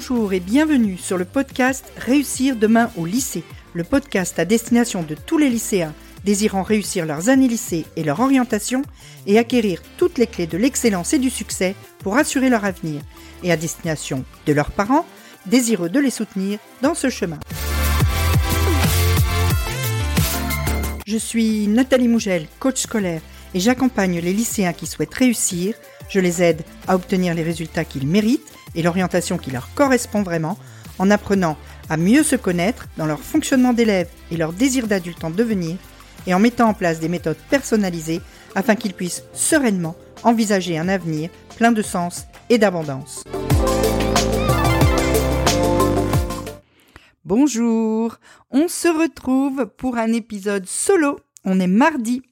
Bonjour et bienvenue sur le podcast Réussir demain au lycée, le podcast à destination de tous les lycéens désirant réussir leurs années lycée et leur orientation et acquérir toutes les clés de l'excellence et du succès pour assurer leur avenir, et à destination de leurs parents désireux de les soutenir dans ce chemin. Je suis Nathalie Mougel, coach scolaire, et j'accompagne les lycéens qui souhaitent réussir. Je les aide à obtenir les résultats qu'ils méritent et l'orientation qui leur correspond vraiment en apprenant à mieux se connaître dans leur fonctionnement d'élève et leur désir d'adulte en devenir et en mettant en place des méthodes personnalisées afin qu'ils puissent sereinement envisager un avenir plein de sens et d'abondance. Bonjour, on se retrouve pour un épisode solo. On est mardi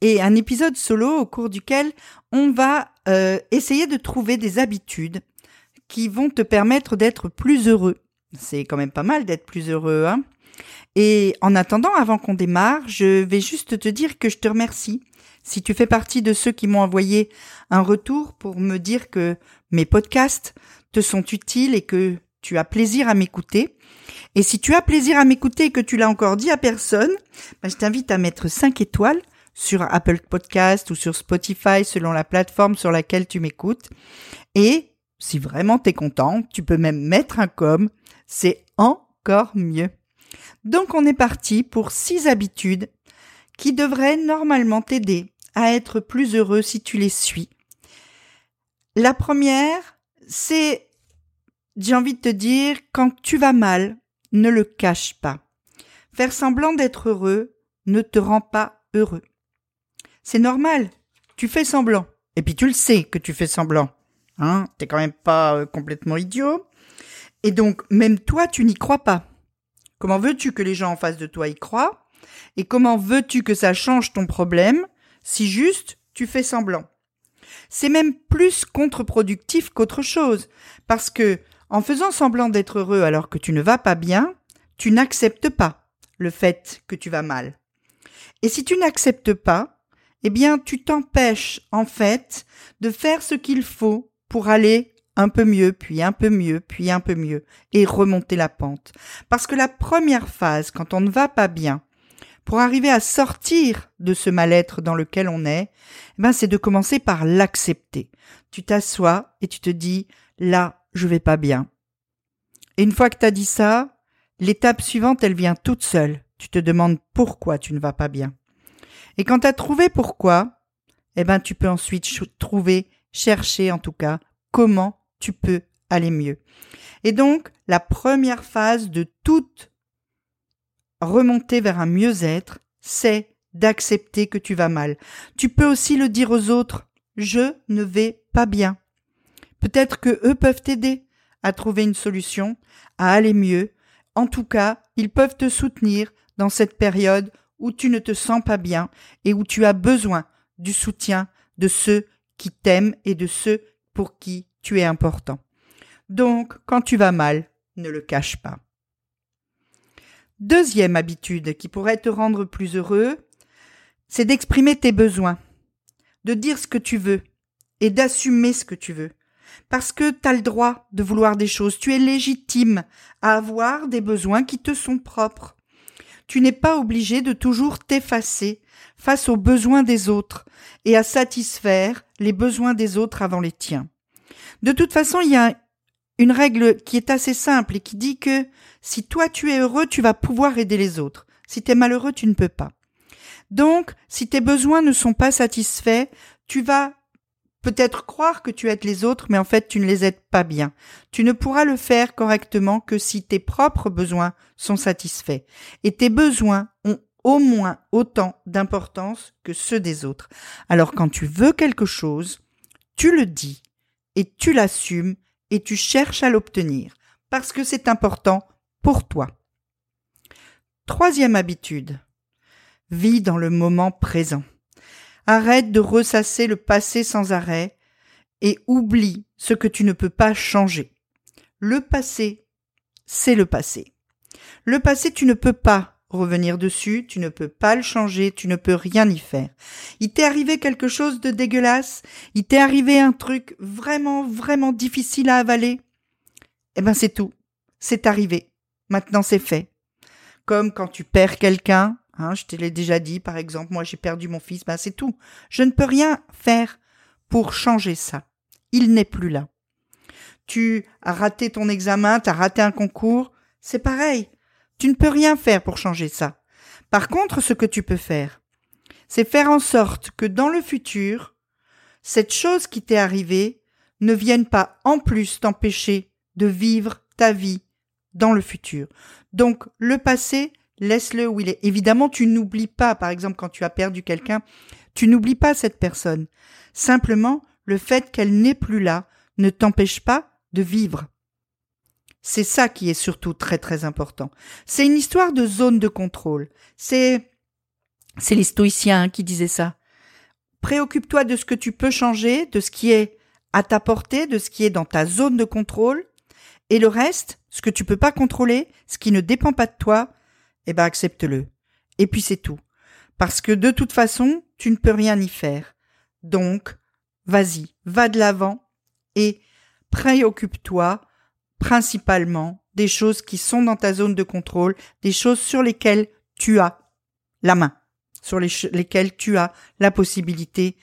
et un épisode solo au cours duquel on va euh, essayer de trouver des habitudes qui vont te permettre d'être plus heureux. C'est quand même pas mal d'être plus heureux, hein et en attendant, avant qu'on démarre, je vais juste te dire que je te remercie. Si tu fais partie de ceux qui m'ont envoyé un retour pour me dire que mes podcasts te sont utiles et que tu as plaisir à m'écouter. Et si tu as plaisir à m'écouter et que tu l'as encore dit à personne, bah, je t'invite à mettre 5 étoiles sur Apple Podcast ou sur Spotify selon la plateforme sur laquelle tu m'écoutes. Et si vraiment t'es content, tu peux même mettre un com. C'est encore mieux. Donc on est parti pour six habitudes qui devraient normalement t'aider à être plus heureux si tu les suis. La première, c'est, j'ai envie de te dire, quand tu vas mal, ne le cache pas. Faire semblant d'être heureux ne te rend pas heureux. C'est normal, tu fais semblant. Et puis tu le sais que tu fais semblant. Hein, t'es quand même pas euh, complètement idiot. Et donc, même toi, tu n'y crois pas. Comment veux-tu que les gens en face de toi y croient? Et comment veux-tu que ça change ton problème si juste tu fais semblant? C'est même plus contre-productif qu'autre chose, parce que en faisant semblant d'être heureux alors que tu ne vas pas bien, tu n'acceptes pas le fait que tu vas mal. Et si tu n'acceptes pas, eh bien tu t'empêches en fait de faire ce qu'il faut pour aller un peu mieux, puis un peu mieux, puis un peu mieux, et remonter la pente. Parce que la première phase, quand on ne va pas bien, pour arriver à sortir de ce mal-être dans lequel on est, eh ben c'est de commencer par l'accepter. Tu t'assois et tu te dis là, je vais pas bien. Et une fois que tu as dit ça, l'étape suivante, elle vient toute seule. Tu te demandes pourquoi tu ne vas pas bien. Et quand tu as trouvé pourquoi, eh ben tu peux ensuite trouver, chercher en tout cas, comment tu peux aller mieux. Et donc, la première phase de toute remontée vers un mieux-être, c'est d'accepter que tu vas mal. Tu peux aussi le dire aux autres, je ne vais pas bien. Peut-être que eux peuvent t'aider à trouver une solution, à aller mieux. En tout cas, ils peuvent te soutenir dans cette période où tu ne te sens pas bien et où tu as besoin du soutien de ceux qui t'aiment et de ceux pour qui tu es important. Donc, quand tu vas mal, ne le cache pas. Deuxième habitude qui pourrait te rendre plus heureux, c'est d'exprimer tes besoins, de dire ce que tu veux et d'assumer ce que tu veux. Parce que tu as le droit de vouloir des choses, tu es légitime à avoir des besoins qui te sont propres. Tu n'es pas obligé de toujours t'effacer face aux besoins des autres et à satisfaire les besoins des autres avant les tiens. De toute façon, il y a une règle qui est assez simple et qui dit que si toi tu es heureux, tu vas pouvoir aider les autres. Si tu es malheureux, tu ne peux pas. Donc, si tes besoins ne sont pas satisfaits, tu vas peut-être croire que tu aides les autres, mais en fait tu ne les aides pas bien. Tu ne pourras le faire correctement que si tes propres besoins sont satisfaits. Et tes besoins ont au moins autant d'importance que ceux des autres. Alors quand tu veux quelque chose, tu le dis et tu l'assumes et tu cherches à l'obtenir parce que c'est important pour toi. Troisième habitude. Vis dans le moment présent. Arrête de ressasser le passé sans arrêt et oublie ce que tu ne peux pas changer. Le passé, c'est le passé. Le passé, tu ne peux pas revenir dessus, tu ne peux pas le changer, tu ne peux rien y faire. Il t'est arrivé quelque chose de dégueulasse, il t'est arrivé un truc vraiment, vraiment difficile à avaler? eh ben c'est tout. C'est arrivé. Maintenant c'est fait. Comme quand tu perds quelqu'un, hein, je te l'ai déjà dit, par exemple, moi j'ai perdu mon fils, ben c'est tout. Je ne peux rien faire pour changer ça. Il n'est plus là. Tu as raté ton examen, tu as raté un concours, c'est pareil. Tu ne peux rien faire pour changer ça. Par contre, ce que tu peux faire, c'est faire en sorte que dans le futur, cette chose qui t'est arrivée ne vienne pas en plus t'empêcher de vivre ta vie dans le futur. Donc le passé, laisse-le où il est. Évidemment, tu n'oublies pas, par exemple, quand tu as perdu quelqu'un, tu n'oublies pas cette personne. Simplement, le fait qu'elle n'est plus là ne t'empêche pas de vivre. C'est ça qui est surtout très très important. C'est une histoire de zone de contrôle. C'est c'est les stoïciens qui disaient ça. Préoccupe-toi de ce que tu peux changer, de ce qui est à ta portée, de ce qui est dans ta zone de contrôle, et le reste, ce que tu peux pas contrôler, ce qui ne dépend pas de toi, eh ben accepte-le. Et puis c'est tout. Parce que de toute façon, tu ne peux rien y faire. Donc, vas-y, va de l'avant et préoccupe-toi principalement des choses qui sont dans ta zone de contrôle, des choses sur lesquelles tu as la main, sur lesquelles tu as la possibilité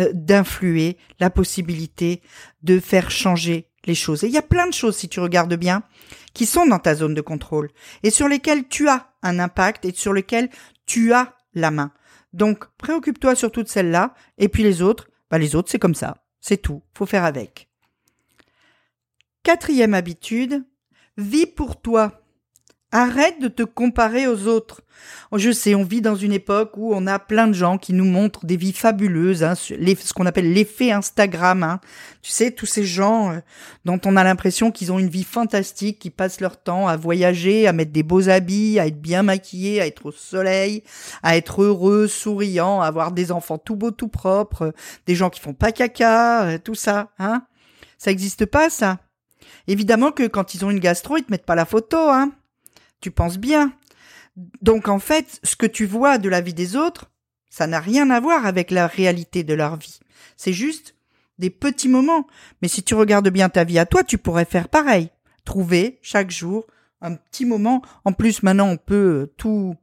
euh, d'influer, la possibilité de faire changer les choses. Et il y a plein de choses, si tu regardes bien, qui sont dans ta zone de contrôle et sur lesquelles tu as un impact et sur lesquelles tu as la main. Donc, préoccupe-toi sur toutes celles-là et puis les autres, bah les autres, c'est comme ça. C'est tout. Faut faire avec. Quatrième habitude, vis pour toi. Arrête de te comparer aux autres. Oh, je sais, on vit dans une époque où on a plein de gens qui nous montrent des vies fabuleuses, hein, ce qu'on appelle l'effet Instagram. Hein. Tu sais, tous ces gens euh, dont on a l'impression qu'ils ont une vie fantastique, qui passent leur temps à voyager, à mettre des beaux habits, à être bien maquillés, à être au soleil, à être heureux, souriants, à avoir des enfants tout beaux, tout propres, des gens qui font pas caca, euh, tout ça. Hein ça n'existe pas, ça? Évidemment que quand ils ont une gastro, ils te mettent pas la photo, hein. Tu penses bien. Donc en fait, ce que tu vois de la vie des autres, ça n'a rien à voir avec la réalité de leur vie. C'est juste des petits moments. Mais si tu regardes bien ta vie à toi, tu pourrais faire pareil. Trouver chaque jour un petit moment. En plus, maintenant, on peut tout,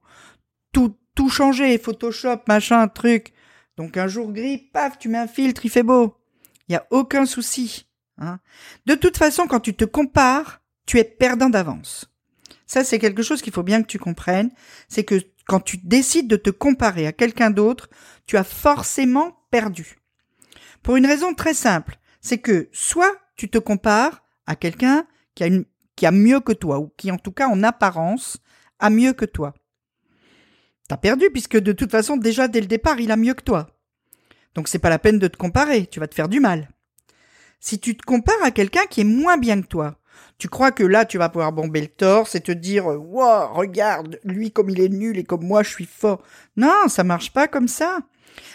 tout, tout changer. Photoshop, machin, truc. Donc un jour gris, paf, tu mets un filtre, il fait beau. Il n'y a aucun souci. Hein. De toute façon, quand tu te compares, tu es perdant d'avance. Ça, c'est quelque chose qu'il faut bien que tu comprennes. C'est que quand tu décides de te comparer à quelqu'un d'autre, tu as forcément perdu. Pour une raison très simple. C'est que soit tu te compares à quelqu'un qui a, qui a mieux que toi, ou qui en tout cas en apparence a mieux que toi. T'as perdu puisque de toute façon déjà dès le départ il a mieux que toi. Donc c'est pas la peine de te comparer, tu vas te faire du mal. Si tu te compares à quelqu'un qui est moins bien que toi, tu crois que là tu vas pouvoir bomber le torse et te dire wow, regarde, lui comme il est nul et comme moi je suis fort. Non, ça marche pas comme ça.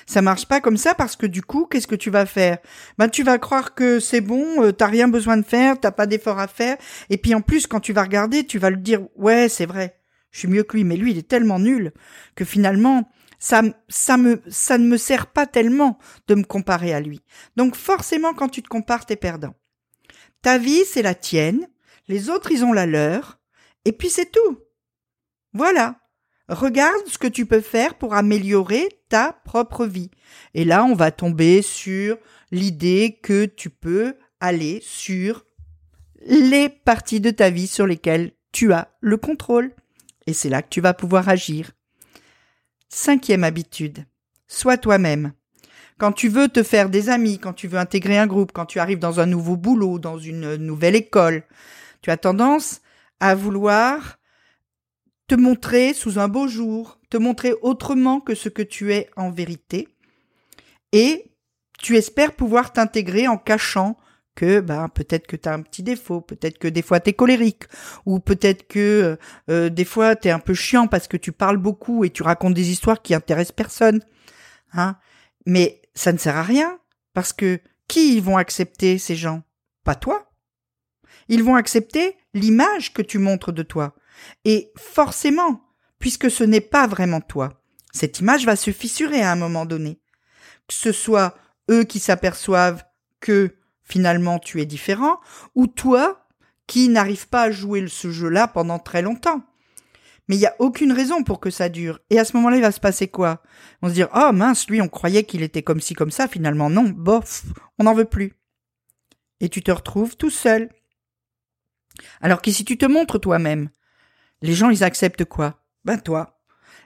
Ça marche pas comme ça parce que du coup, qu'est-ce que tu vas faire? Ben tu vas croire que c'est bon, euh, t'as rien besoin de faire, t'as pas d'effort à faire, et puis en plus quand tu vas regarder, tu vas le dire ouais c'est vrai, je suis mieux que lui, mais lui il est tellement nul que finalement ça, ça ne me sert pas tellement de me comparer à lui. Donc forcément, quand tu te compares, t'es perdant. Ta vie, c'est la tienne. Les autres, ils ont la leur. Et puis c'est tout. Voilà. Regarde ce que tu peux faire pour améliorer ta propre vie. Et là, on va tomber sur l'idée que tu peux aller sur les parties de ta vie sur lesquelles tu as le contrôle. Et c'est là que tu vas pouvoir agir. Cinquième habitude. Sois toi-même. Quand tu veux te faire des amis, quand tu veux intégrer un groupe, quand tu arrives dans un nouveau boulot, dans une nouvelle école, tu as tendance à vouloir te montrer sous un beau jour, te montrer autrement que ce que tu es en vérité, et tu espères pouvoir t'intégrer en cachant que ben peut-être que tu as un petit défaut, peut-être que des fois tu es colérique ou peut-être que euh, euh, des fois tu es un peu chiant parce que tu parles beaucoup et tu racontes des histoires qui intéressent personne. Hein Mais ça ne sert à rien parce que qui ils vont accepter ces gens? Pas toi. Ils vont accepter l'image que tu montres de toi. Et forcément, puisque ce n'est pas vraiment toi, cette image va se fissurer à un moment donné. Que ce soit eux qui s'aperçoivent que finalement tu es différent, ou toi qui n'arrivent pas à jouer ce jeu-là pendant très longtemps. Mais il n'y a aucune raison pour que ça dure. Et à ce moment-là, il va se passer quoi? On se dire, oh mince, lui, on croyait qu'il était comme ci, comme ça, finalement non, bof, on n'en veut plus. Et tu te retrouves tout seul. Alors que si tu te montres toi-même, les gens, ils acceptent quoi? Ben toi.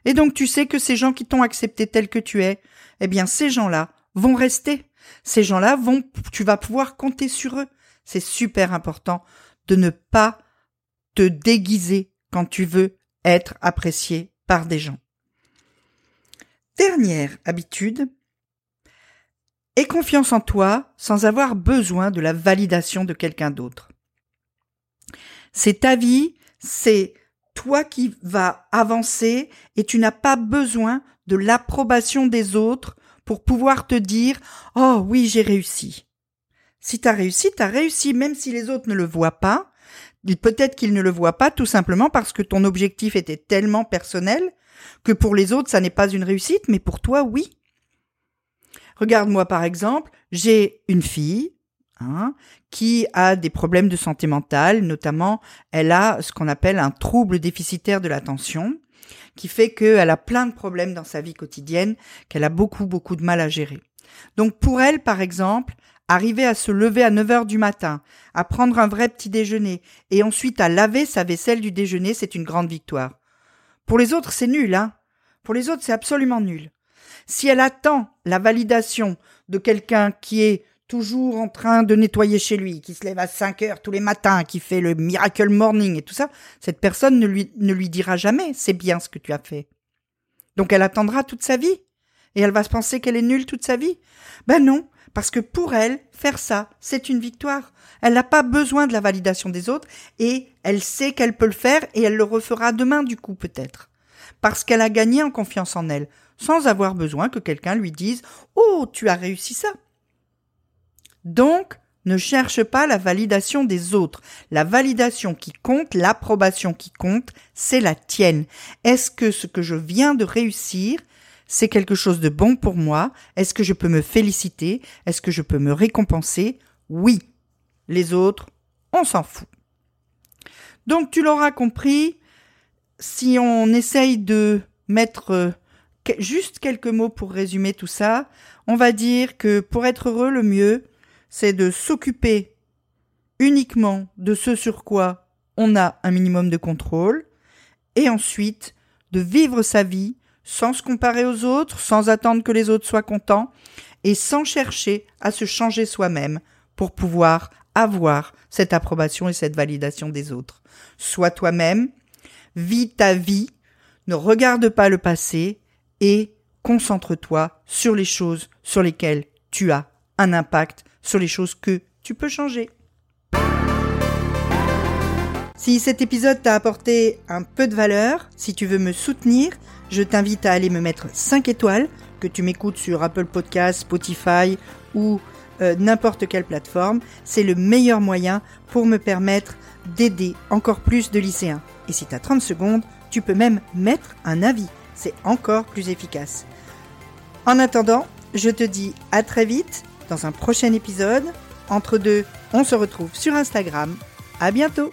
Et donc tu sais que ces gens qui t'ont accepté tel que tu es, eh bien ces gens-là vont rester. Ces gens-là vont, tu vas pouvoir compter sur eux. C'est super important de ne pas te déguiser quand tu veux être apprécié par des gens. Dernière habitude, aie confiance en toi sans avoir besoin de la validation de quelqu'un d'autre. C'est ta vie, c'est toi qui vas avancer et tu n'as pas besoin de l'approbation des autres pour pouvoir te dire Oh oui, j'ai réussi. Si tu as réussi, tu as réussi, même si les autres ne le voient pas. Peut-être qu'ils ne le voient pas tout simplement parce que ton objectif était tellement personnel que pour les autres, ça n'est pas une réussite, mais pour toi, oui. Regarde-moi par exemple, j'ai une fille hein, qui a des problèmes de santé mentale, notamment elle a ce qu'on appelle un trouble déficitaire de l'attention, qui fait qu'elle a plein de problèmes dans sa vie quotidienne, qu'elle a beaucoup beaucoup de mal à gérer. Donc pour elle, par exemple, arriver à se lever à 9 heures du matin, à prendre un vrai petit déjeuner, et ensuite à laver sa vaisselle du déjeuner, c'est une grande victoire. Pour les autres, c'est nul, hein. Pour les autres, c'est absolument nul. Si elle attend la validation de quelqu'un qui est toujours en train de nettoyer chez lui, qui se lève à 5 heures tous les matins, qui fait le miracle morning et tout ça, cette personne ne lui, ne lui dira jamais c'est bien ce que tu as fait. Donc elle attendra toute sa vie. Et elle va se penser qu'elle est nulle toute sa vie. Ben non, parce que pour elle, faire ça, c'est une victoire. Elle n'a pas besoin de la validation des autres et elle sait qu'elle peut le faire et elle le refera demain du coup peut-être. Parce qu'elle a gagné en confiance en elle, sans avoir besoin que quelqu'un lui dise Oh, tu as réussi ça. Donc, ne cherche pas la validation des autres. La validation qui compte, l'approbation qui compte, c'est la tienne. Est-ce que ce que je viens de réussir, c'est quelque chose de bon pour moi? Est-ce que je peux me féliciter? Est-ce que je peux me récompenser? Oui. Les autres, on s'en fout. Donc tu l'auras compris, si on essaye de mettre euh, juste quelques mots pour résumer tout ça, on va dire que pour être heureux, le mieux, c'est de s'occuper uniquement de ce sur quoi on a un minimum de contrôle, et ensuite de vivre sa vie sans se comparer aux autres, sans attendre que les autres soient contents, et sans chercher à se changer soi-même pour pouvoir avoir cette approbation et cette validation des autres. Sois toi-même, vis ta vie, ne regarde pas le passé et concentre-toi sur les choses sur lesquelles tu as un impact sur les choses que tu peux changer. Si cet épisode t'a apporté un peu de valeur, si tu veux me soutenir, je t'invite à aller me mettre 5 étoiles, que tu m'écoutes sur Apple Podcasts, Spotify ou euh, n'importe quelle plateforme. C'est le meilleur moyen pour me permettre d'aider encore plus de lycéens. Et si tu as 30 secondes, tu peux même mettre un avis. C'est encore plus efficace. En attendant, je te dis à très vite dans un prochain épisode. Entre deux, on se retrouve sur Instagram. À bientôt!